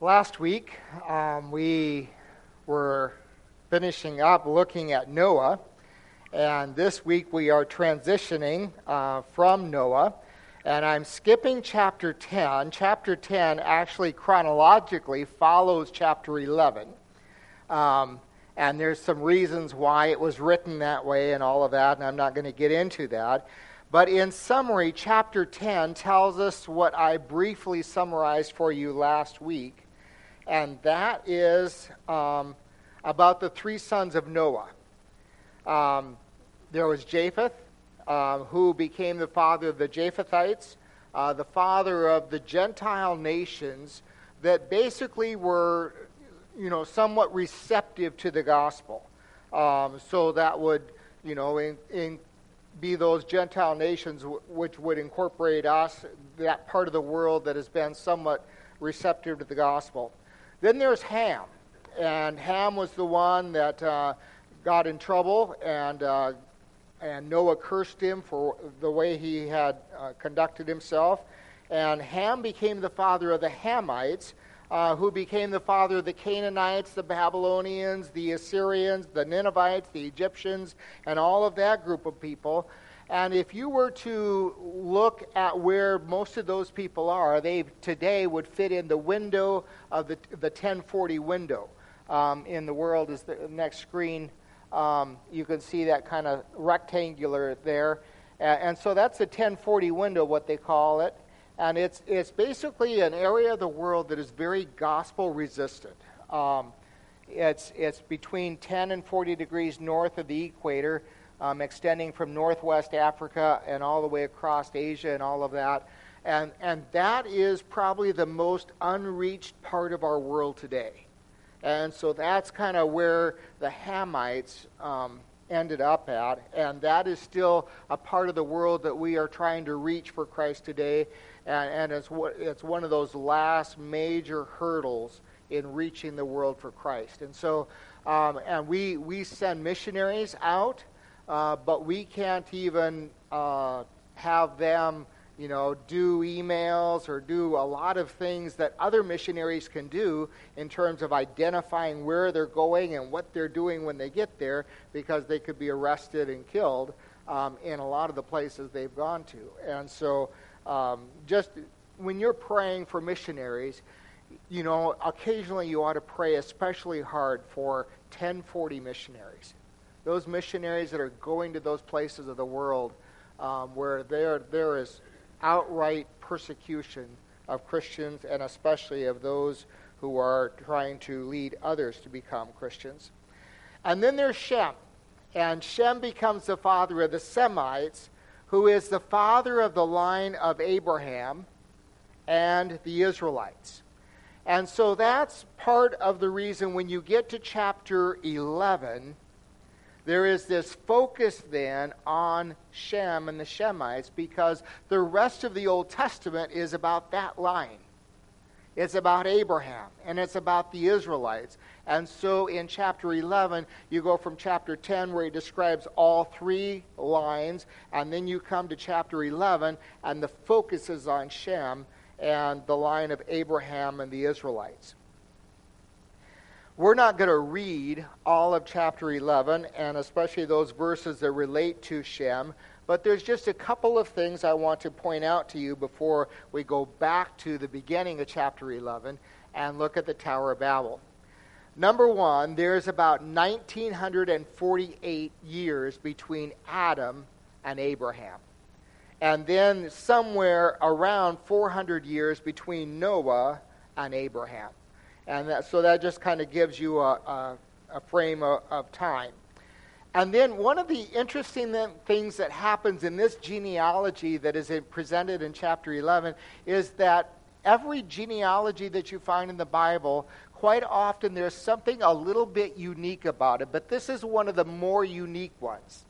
Last week, um, we were finishing up looking at Noah, and this week we are transitioning uh, from Noah, and I'm skipping chapter 10. Chapter 10 actually chronologically follows chapter 11. Um, and there's some reasons why it was written that way and all of that, and I'm not going to get into that. But in summary, chapter 10 tells us what I briefly summarized for you last week and that is um, about the three sons of Noah. Um, there was Japheth, uh, who became the father of the Japhethites, uh, the father of the Gentile nations that basically were, you know, somewhat receptive to the gospel. Um, so that would, you know, in, in be those Gentile nations w- which would incorporate us, that part of the world that has been somewhat receptive to the gospel. Then there's Ham, and Ham was the one that uh, got in trouble, and uh, and Noah cursed him for the way he had uh, conducted himself. And Ham became the father of the Hamites, uh, who became the father of the Canaanites, the Babylonians, the Assyrians, the Ninevites, the Egyptians, and all of that group of people. And if you were to look at where most of those people are, they today would fit in the window of the, the 1040 window. Um, in the world is the next screen. Um, you can see that kind of rectangular there. And, and so that's the 1040 window, what they call it. And it's, it's basically an area of the world that is very gospel resistant. Um, it's, it's between 10 and 40 degrees north of the equator um, extending from northwest Africa and all the way across Asia and all of that. And, and that is probably the most unreached part of our world today. And so that's kind of where the Hamites um, ended up at. And that is still a part of the world that we are trying to reach for Christ today. And, and it's, it's one of those last major hurdles in reaching the world for Christ. And so, um, and we, we send missionaries out uh, but we can't even uh, have them, you know, do emails or do a lot of things that other missionaries can do in terms of identifying where they're going and what they're doing when they get there, because they could be arrested and killed um, in a lot of the places they've gone to. And so, um, just when you're praying for missionaries, you know, occasionally you ought to pray especially hard for 1040 missionaries those missionaries that are going to those places of the world um, where there, there is outright persecution of Christians and especially of those who are trying to lead others to become Christians. And then there's Shem. And Shem becomes the father of the Semites, who is the father of the line of Abraham and the Israelites. And so that's part of the reason when you get to chapter 11 there is this focus then on Shem and the Shemites because the rest of the Old Testament is about that line. It's about Abraham and it's about the Israelites. And so in chapter 11, you go from chapter 10 where he describes all three lines, and then you come to chapter 11 and the focus is on Shem and the line of Abraham and the Israelites. We're not going to read all of chapter 11, and especially those verses that relate to Shem, but there's just a couple of things I want to point out to you before we go back to the beginning of chapter 11 and look at the Tower of Babel. Number one, there's about 1948 years between Adam and Abraham. And then somewhere around 400 years between Noah and Abraham. And that, so that just kind of gives you a, a, a frame of, of, time. And then one of the interesting things that happens in this genealogy that is presented in chapter 11 is that every genealogy that you find in the Bible, quite often there's something a little bit unique about it. But this is one of the more unique ones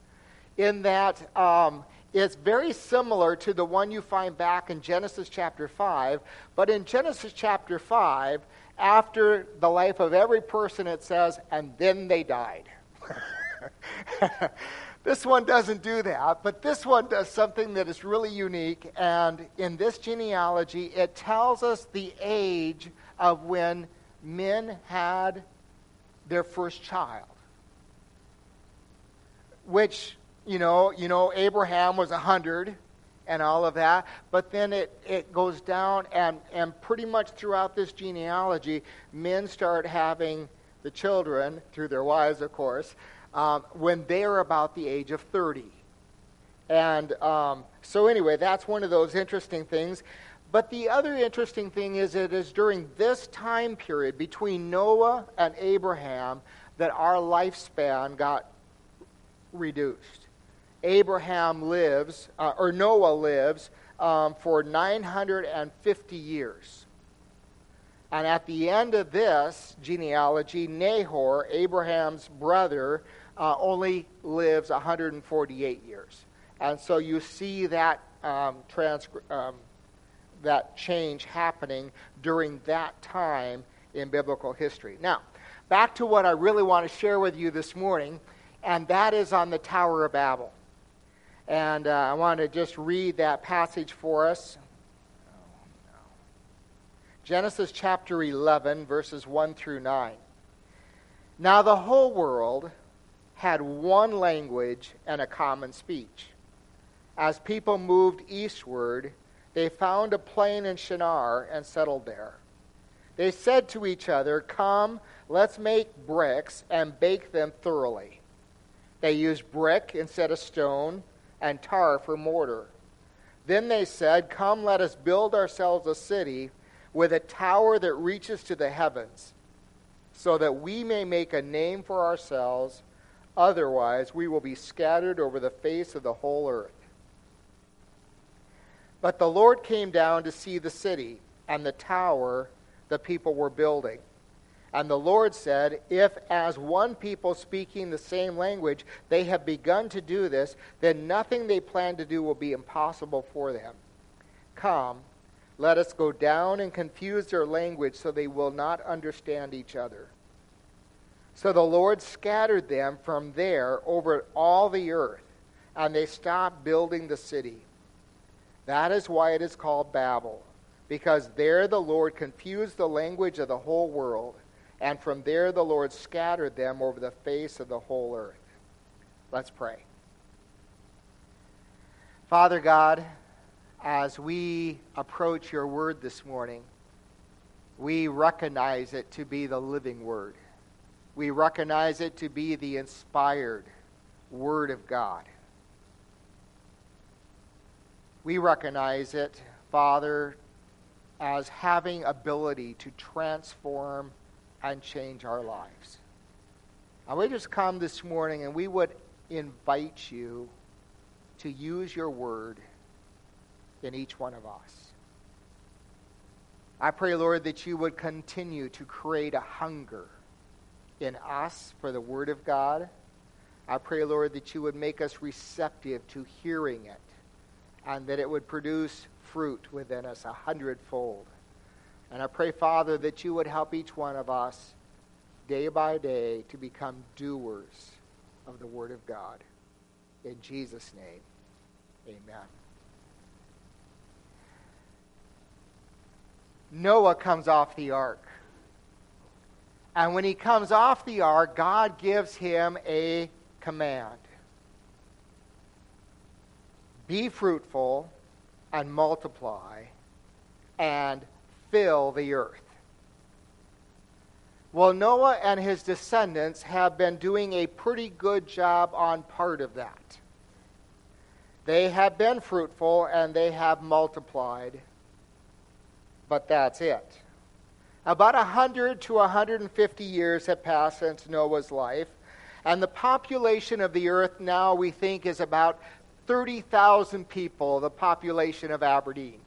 in that um, it's very similar to the one you find back in Genesis chapter 5. But in Genesis chapter 5, after the life of every person, it says, and then they died. this one doesn't do that, but this one does something that is really unique. And in this genealogy, it tells us the age of when men had their first child. Which, you know, you know, Abraham was 100 and all of that, but then it, it goes down, and, and pretty much throughout this genealogy, men start having the children, through their wives, of course, um, when they are about the age of 30. And um, so, anyway, that's one of those interesting things. But the other interesting thing is it is during this time period between Noah and Abraham that our lifespan got reduced. Abraham lives, uh, or Noah lives, um, for 950 years. And at the end of this genealogy, Nahor, Abraham's brother, uh, only lives 148 years. And so you see that, um, trans- um, that change happening during that time in biblical history. Now, back to what I really want to share with you this morning, and that is on the Tower of Babel. And uh, I want to just read that passage for us. Genesis chapter 11, verses 1 through 9. Now the whole world had one language and a common speech. As people moved eastward, they found a plain in Shinar and settled there. They said to each other, Come, let's make bricks and bake them thoroughly. They used brick instead of stone and tar for mortar. Then they said, Come, let us build ourselves a city with a tower that reaches to the heavens, so that we may make a name for ourselves. Otherwise, we will be scattered over the face of the whole earth. But the Lord came down to see the city and the tower the people were building. And the Lord said, If as one people speaking the same language they have begun to do this, then nothing they plan to do will be impossible for them. Come, let us go down and confuse their language so they will not understand each other. So the Lord scattered them from there over all the earth, and they stopped building the city. That is why it is called Babel, because there the Lord confused the language of the whole world and from there the Lord scattered them over the face of the whole earth. Let's pray. Father God, as we approach your word this morning, we recognize it to be the living word. We recognize it to be the inspired word of God. We recognize it, Father, as having ability to transform and change our lives. And we just come this morning and we would invite you to use your word in each one of us. I pray, Lord, that you would continue to create a hunger in us for the word of God. I pray, Lord, that you would make us receptive to hearing it and that it would produce fruit within us a hundredfold. And I pray, Father, that you would help each one of us day by day to become doers of the Word of God. In Jesus' name, amen. Noah comes off the ark. And when he comes off the ark, God gives him a command Be fruitful and multiply and fill the earth. Well, Noah and his descendants have been doing a pretty good job on part of that. They have been fruitful and they have multiplied, but that's it. About 100 to 150 years have passed since Noah's life, and the population of the earth now we think is about 30,000 people, the population of Aberdeen.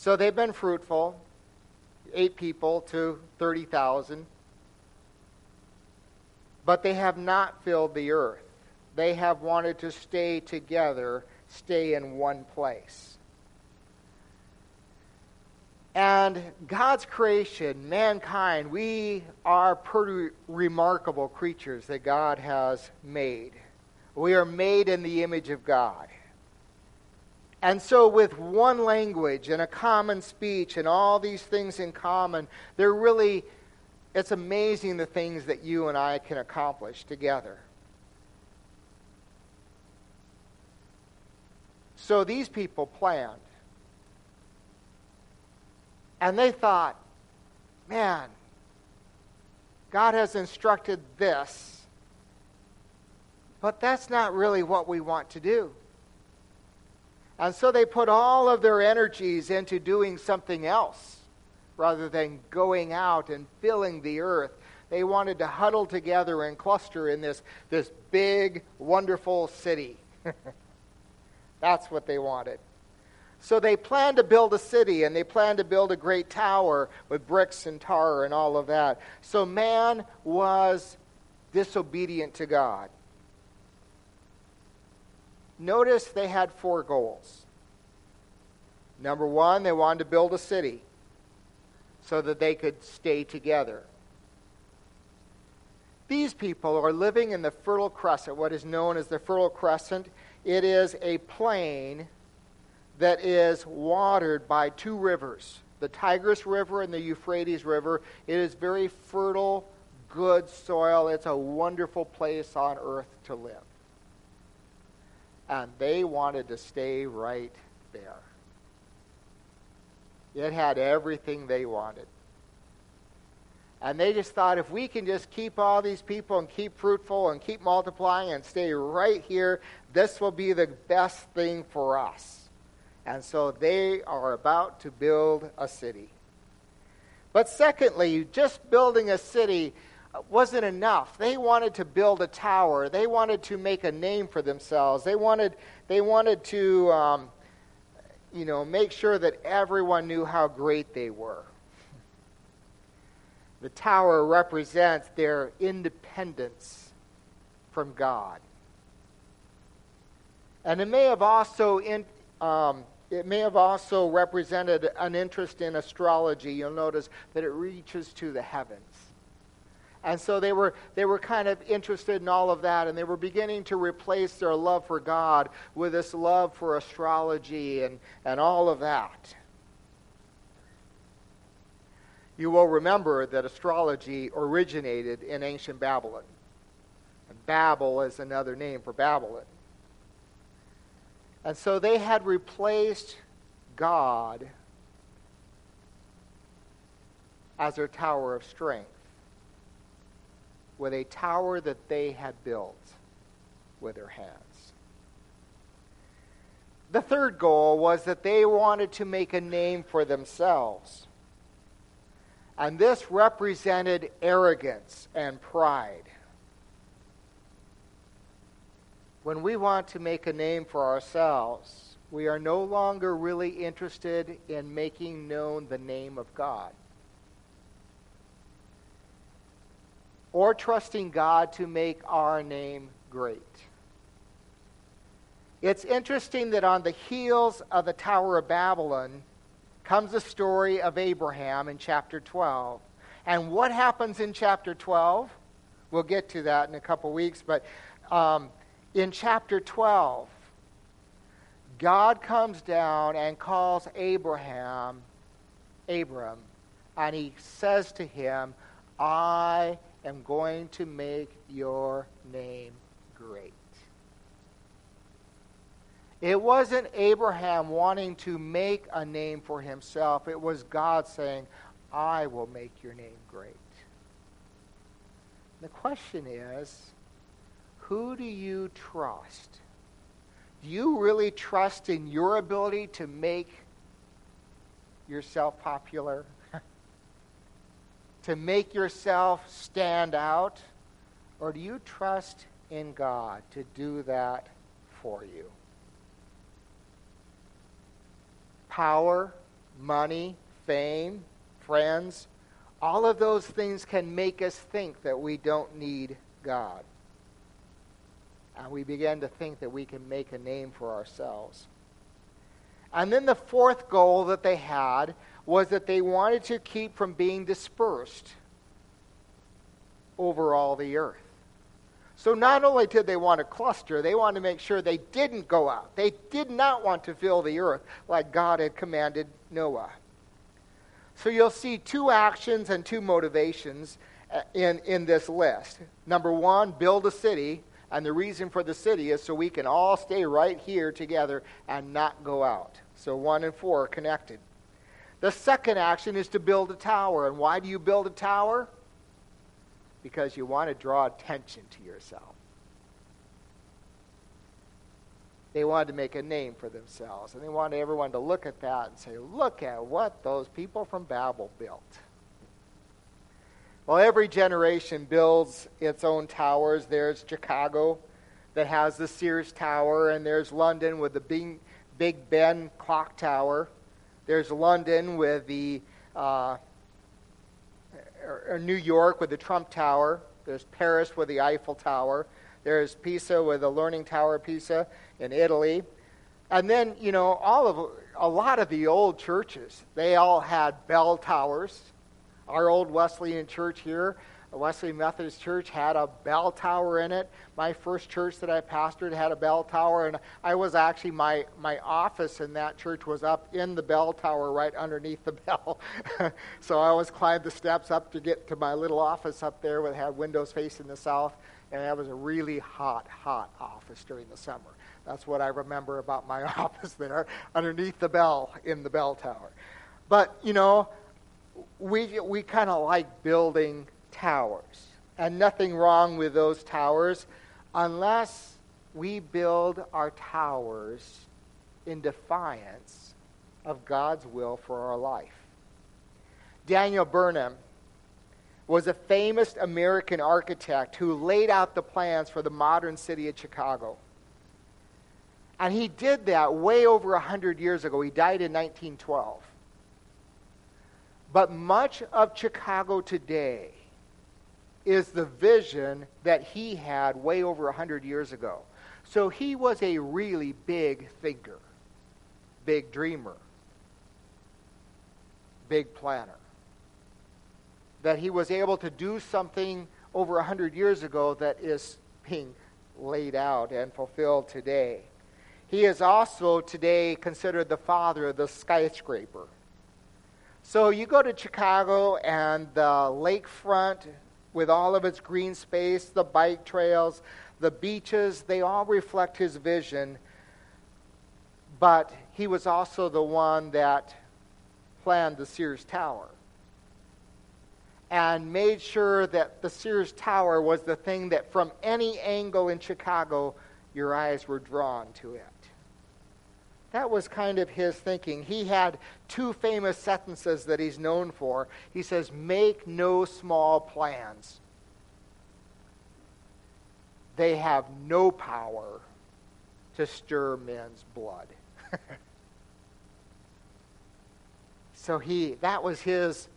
So they've been fruitful, eight people to 30,000. But they have not filled the earth. They have wanted to stay together, stay in one place. And God's creation, mankind, we are pretty remarkable creatures that God has made. We are made in the image of God. And so, with one language and a common speech and all these things in common, they're really, it's amazing the things that you and I can accomplish together. So, these people planned. And they thought, man, God has instructed this, but that's not really what we want to do. And so they put all of their energies into doing something else rather than going out and filling the earth. They wanted to huddle together and cluster in this, this big, wonderful city. That's what they wanted. So they planned to build a city and they planned to build a great tower with bricks and tar and all of that. So man was disobedient to God. Notice they had four goals. Number one, they wanted to build a city so that they could stay together. These people are living in the Fertile Crescent, what is known as the Fertile Crescent. It is a plain that is watered by two rivers the Tigris River and the Euphrates River. It is very fertile, good soil. It's a wonderful place on earth to live and they wanted to stay right there. It had everything they wanted. And they just thought if we can just keep all these people and keep fruitful and keep multiplying and stay right here, this will be the best thing for us. And so they are about to build a city. But secondly, just building a city wasn't enough. They wanted to build a tower. They wanted to make a name for themselves. They wanted, they wanted to, um, you know, make sure that everyone knew how great they were. The tower represents their independence from God. And it may have also in, um, it may have also represented an interest in astrology. You'll notice that it reaches to the heavens. And so they were, they were kind of interested in all of that, and they were beginning to replace their love for God with this love for astrology and, and all of that. You will remember that astrology originated in ancient Babylon. And Babel is another name for Babylon. And so they had replaced God as their tower of strength with a tower that they had built with their hands. The third goal was that they wanted to make a name for themselves. And this represented arrogance and pride. When we want to make a name for ourselves, we are no longer really interested in making known the name of God. Or trusting God to make our name great. It's interesting that on the heels of the Tower of Babylon comes the story of Abraham in chapter 12. And what happens in chapter 12? We'll get to that in a couple weeks, but um, in chapter 12, God comes down and calls Abraham, Abram, and he says to him, I am going to make your name great. It wasn't Abraham wanting to make a name for himself. It was God saying, I will make your name great. The question is, who do you trust? Do you really trust in your ability to make yourself popular? To make yourself stand out? Or do you trust in God to do that for you? Power, money, fame, friends, all of those things can make us think that we don't need God. And we begin to think that we can make a name for ourselves. And then the fourth goal that they had was that they wanted to keep from being dispersed over all the earth. So not only did they want to cluster, they wanted to make sure they didn't go out. They did not want to fill the earth like God had commanded Noah. So you'll see two actions and two motivations uh, in, in this list. Number one, build a city. And the reason for the city is so we can all stay right here together and not go out. So one and four are connected. The second action is to build a tower. And why do you build a tower? because you want to draw attention to yourself. They wanted to make a name for themselves, and they wanted everyone to look at that and say, Look at what those people from Babel built. Well, every generation builds its own towers. There's Chicago that has the Sears Tower, and there's London with the Big, Ben clock tower. There's London with the uh, or, New York with the Trump Tower. There's Paris with the Eiffel Tower. There's Pisa with the Leaning Tower Pisa in Italy. And then, you know, all of a lot of the old churches, they all had bell towers. Our old Wesleyan church here the Wesley Methodist Church had a bell tower in it. My first church that I pastored had a bell tower, and I was actually my my office in that church was up in the bell tower, right underneath the bell. so I always climbed the steps up to get to my little office up there, that had windows facing the south, and that was a really hot, hot office during the summer. That's what I remember about my office there, underneath the bell in the bell tower. But you know, we we kind of like building towers. And nothing wrong with those towers unless we build our towers in defiance of God's will for our life. Daniel Burnham was a famous American architect who laid out the plans for the modern city of Chicago. And he did that way over 100 years ago. He died in 1912. But much of Chicago today is the vision that he had way over 100 years ago. So he was a really big thinker, big dreamer, big planner. That he was able to do something over 100 years ago that is being laid out and fulfilled today. He is also today considered the father of the skyscraper. So you go to Chicago and the lakefront with all of its green space, the bike trails, the beaches, they all reflect his vision. But he was also the one that planned the Sears Tower and made sure that the Sears Tower was the thing that from any angle in Chicago, your eyes were drawn to it. That was kind of his thinking. He had two famous sentences that he's known for. He says, Make no small plans. They have no power to stir men's blood. so he that was his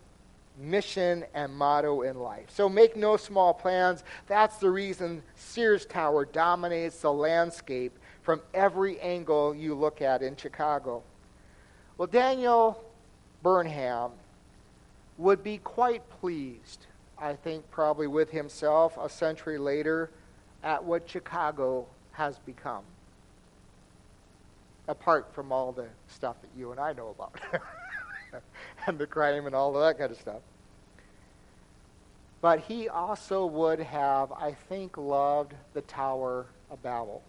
mission and motto in life. So make no small plans. That's the reason Sears Tower dominates the landscape from every angle you look at in Chicago. Well, Daniel Burnham would be quite pleased, I think, probably with himself a century later at what Chicago has become. Apart from all the stuff that you and I know about, and the crime and all of that kind of stuff. But he also would have, I think, loved the Tower of Babel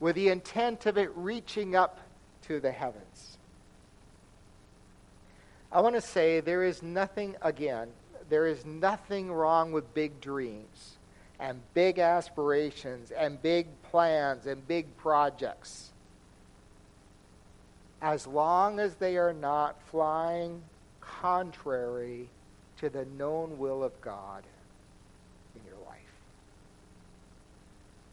with the intent of it reaching up to the heavens. I want to say there is nothing, again, there is nothing wrong with big dreams and big aspirations and big plans and big projects. As long as they are not flying contrary to the known will of God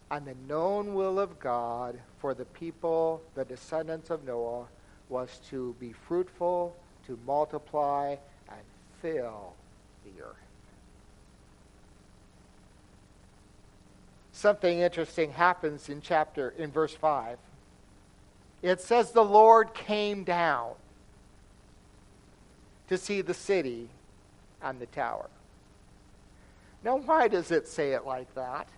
and the known will of God for the people, the descendants of Noah, was to be fruitful, to multiply, and fill the earth. Something interesting happens in chapter in verse 5. It says the Lord came down. to see the city and the tower. Now, why does it say it like that?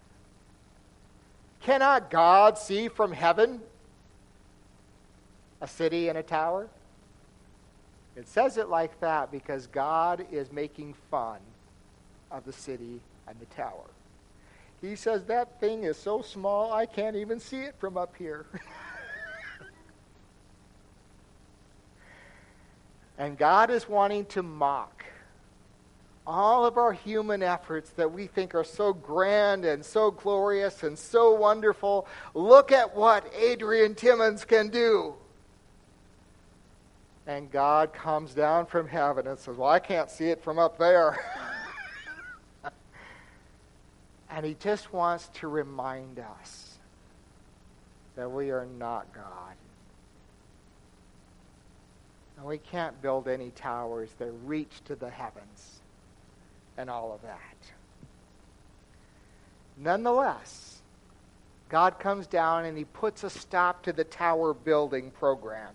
Cannot God see from heaven a city and a tower? It says it like that because God is making fun of the city and the tower. He says, That thing is so small, I can't even see it from up here. and God is wanting to mock all of our human efforts that we think are so grand and so glorious and so wonderful. Look at what Adrian Timmons can do. And God comes down from heaven and says, Well, I can't see it from up there. and He just wants to remind us that we are not God. And we can't build any towers that reach to the heavens and all of that. Nonetheless, God comes down and he puts a stop to the tower building program.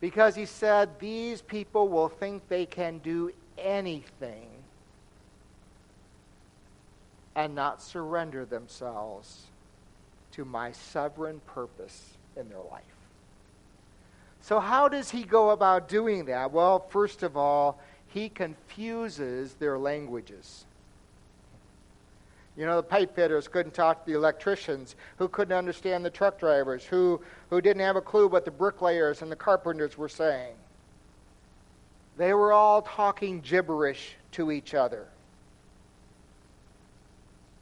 Because he said these people will think they can do anything and not surrender themselves to my sovereign purpose in their life. So, how does he go about doing that? Well, first of all, he confuses their languages. You know, the pipe fitters couldn't talk to the electricians, who couldn't understand the truck drivers, who, who didn't have a clue what the bricklayers and the carpenters were saying. They were all talking gibberish to each other.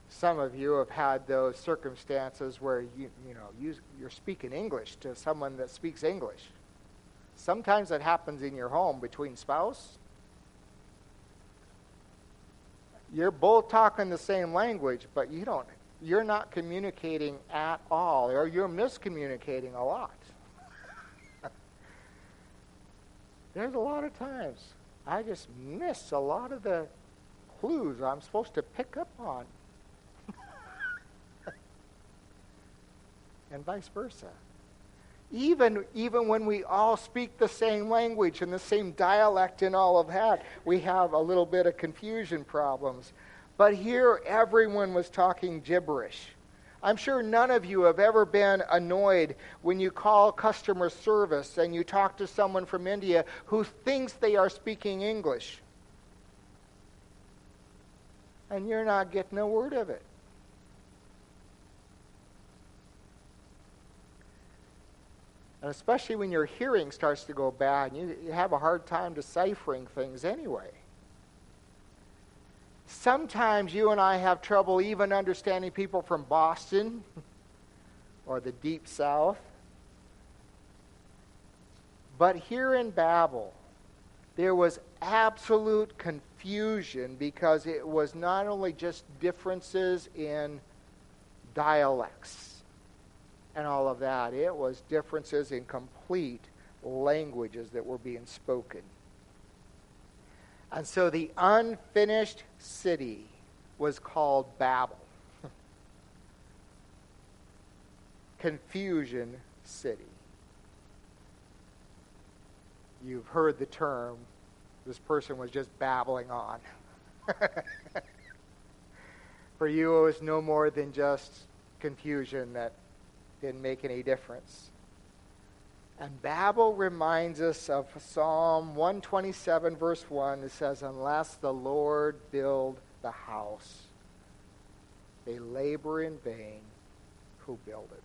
Some of you have had those circumstances where you, you know, you, you're speaking English to someone that speaks English. Sometimes it happens in your home between spouse you're both talking the same language, but you don't you're not communicating at all, or you're miscommunicating a lot. There's a lot of times I just miss a lot of the clues I'm supposed to pick up on. and vice versa. Even, even when we all speak the same language and the same dialect and all of that, we have a little bit of confusion problems. But here, everyone was talking gibberish. I'm sure none of you have ever been annoyed when you call customer service and you talk to someone from India who thinks they are speaking English. And you're not getting a word of it. And especially when your hearing starts to go bad, and you, you have a hard time deciphering things anyway. Sometimes you and I have trouble even understanding people from Boston or the deep south. But here in Babel, there was absolute confusion because it was not only just differences in dialects and all of that. It was differences in complete languages that were being spoken. And so the unfinished city was called Babel. Confusion City. You've heard the term, this person was just babbling on. For you, it was no more than just confusion that didn't make any difference. And Babel reminds us of Psalm 127, verse 1. It says, Unless the Lord build the house, they labor in vain who build it.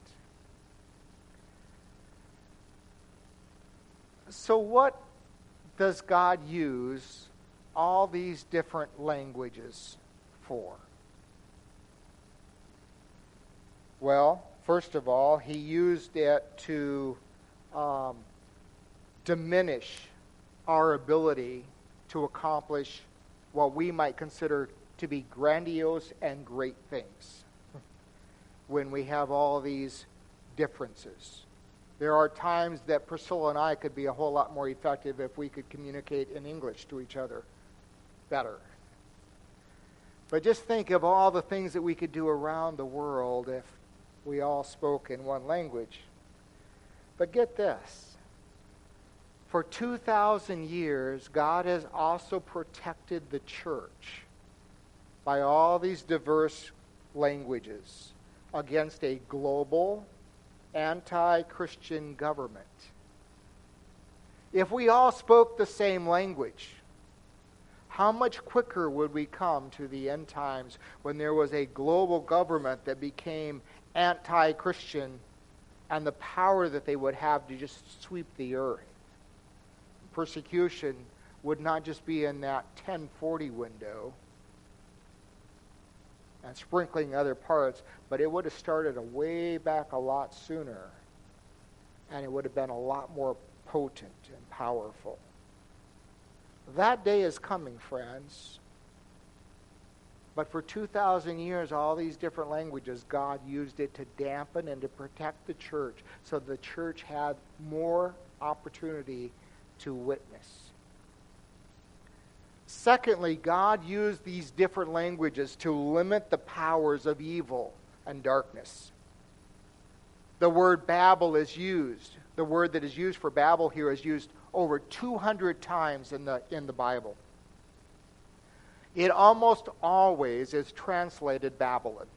So, what does God use all these different languages for? Well, First of all, he used it to um, diminish our ability to accomplish what we might consider to be grandiose and great things when we have all these differences. There are times that Priscilla and I could be a whole lot more effective if we could communicate in English to each other better. But just think of all the things that we could do around the world if we all spoke in one language. But get this For 2,000 years, God has also protected the church by all these diverse languages against a global anti Christian government. If we all spoke the same language, how much quicker would we come to the end times when there was a global government that became anti Christian and the power that they would have to just sweep the earth? Persecution would not just be in that 1040 window and sprinkling other parts, but it would have started a way back a lot sooner, and it would have been a lot more potent and powerful. That day is coming, friends. But for 2,000 years, all these different languages, God used it to dampen and to protect the church so the church had more opportunity to witness. Secondly, God used these different languages to limit the powers of evil and darkness. The word Babel is used. The word that is used for Babel here is used over 200 times in the, in the Bible. It almost always is translated Babylon.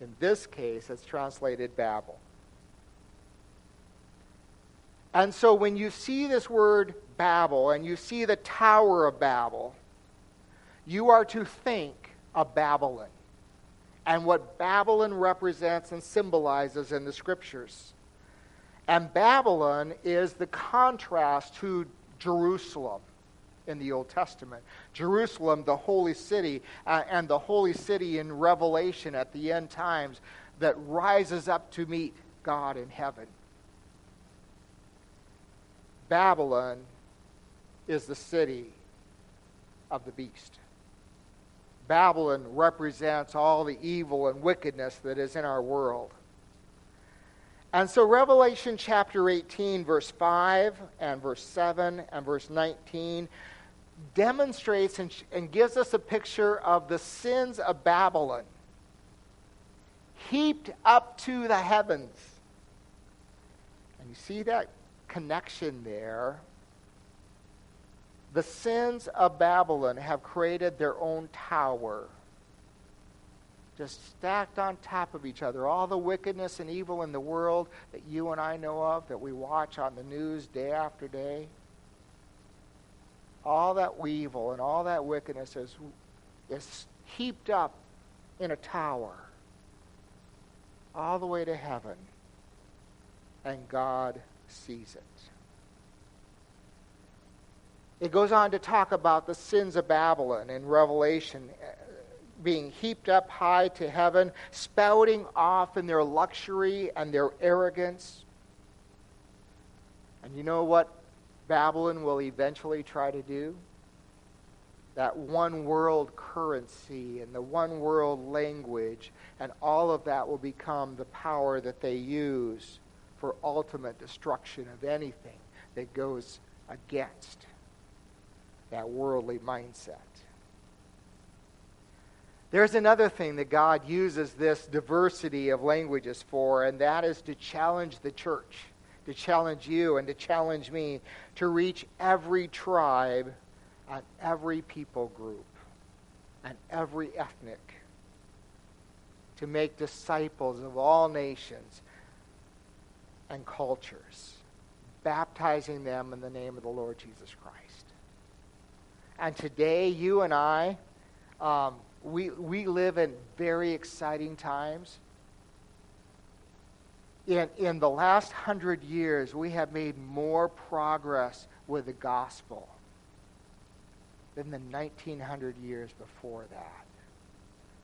In this case, it's translated Babel. And so when you see this word Babel and you see the Tower of Babel, you are to think of Babylon and what Babylon represents and symbolizes in the scriptures. And Babylon is the contrast to Jerusalem in the Old Testament. Jerusalem, the holy city, uh, and the holy city in Revelation at the end times that rises up to meet God in heaven. Babylon is the city of the beast. Babylon represents all the evil and wickedness that is in our world. And so, Revelation chapter 18, verse 5 and verse 7 and verse 19 demonstrates and, and gives us a picture of the sins of Babylon heaped up to the heavens. And you see that connection there. The sins of Babylon have created their own tower, just stacked on top of each other. All the wickedness and evil in the world that you and I know of, that we watch on the news day after day. All that evil and all that wickedness is, is heaped up in a tower all the way to heaven. And God sees it. It goes on to talk about the sins of Babylon in Revelation uh, being heaped up high to heaven, spouting off in their luxury and their arrogance. And you know what Babylon will eventually try to do? That one world currency and the one world language, and all of that will become the power that they use for ultimate destruction of anything that goes against that worldly mindset. There's another thing that God uses this diversity of languages for, and that is to challenge the church, to challenge you, and to challenge me to reach every tribe and every people group and every ethnic, to make disciples of all nations and cultures, baptizing them in the name of the Lord Jesus Christ. And today, you and I, um, we, we live in very exciting times. In, in the last hundred years, we have made more progress with the gospel than the 1900 years before that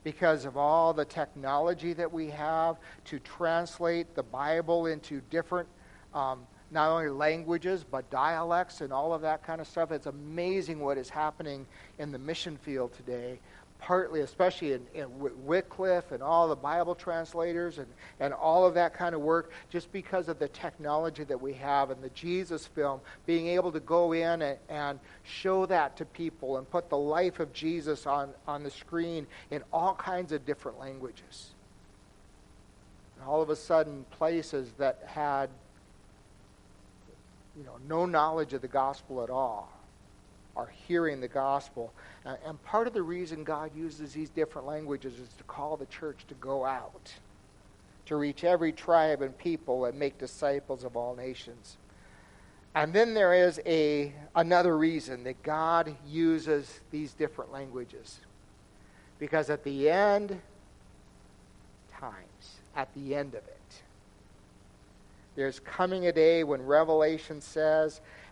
because of all the technology that we have to translate the Bible into different, um, not only languages, but dialects and all of that kind of stuff. It's amazing what is happening in the mission field today partly, especially in, in Wycliffe and all the Bible translators and, and all of that kind of work, just because of the technology that we have and the Jesus film, being able to go in and, and show that to people and put the life of Jesus on, on the screen in all kinds of different languages. And all of a sudden, places that had you know, no knowledge of the gospel at all are hearing the gospel. Uh, and part of the reason God uses these different languages is to call the church to go out, to reach every tribe and people and make disciples of all nations. And then there is a, another reason that God uses these different languages. Because at the end times, at the end of it, there's coming a day when Revelation says,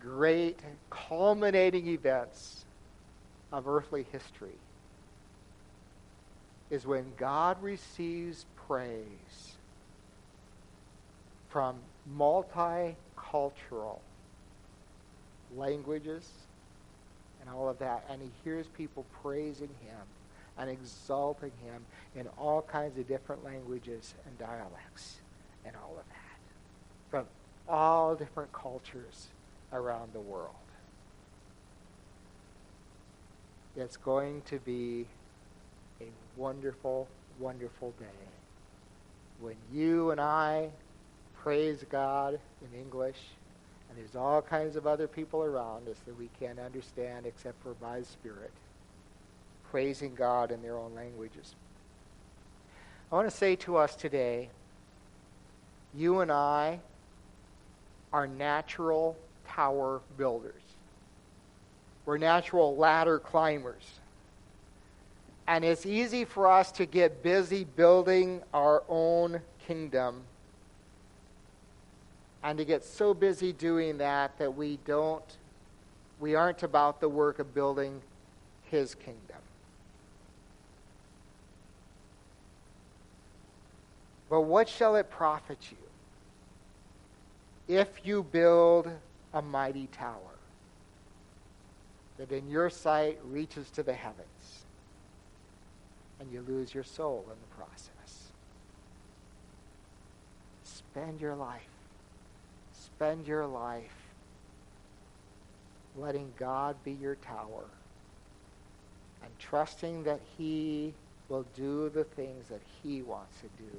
great culminating events of earthly history is when God receives praise from multicultural languages and all of that, and he hears people praising him and exalting him in all kinds of different languages and dialects and all of that from all different cultures around the world. It's going to be a wonderful, wonderful day when you and I praise God in English, and there's all kinds of other people around us that we can't understand except for by Spirit, praising God in their own languages. I want to say to us today, you and I are natural tower builders. We're natural ladder climbers. And it's easy for us to get busy building our own kingdom and to get so busy doing that that we don't we aren't about the work of building his kingdom. But what shall it profit you if you build a mighty tower that in your sight reaches to the heavens and you lose your soul in the process. Spend your life. Spend your life letting God be your tower and trusting that he will do the things that he wants to do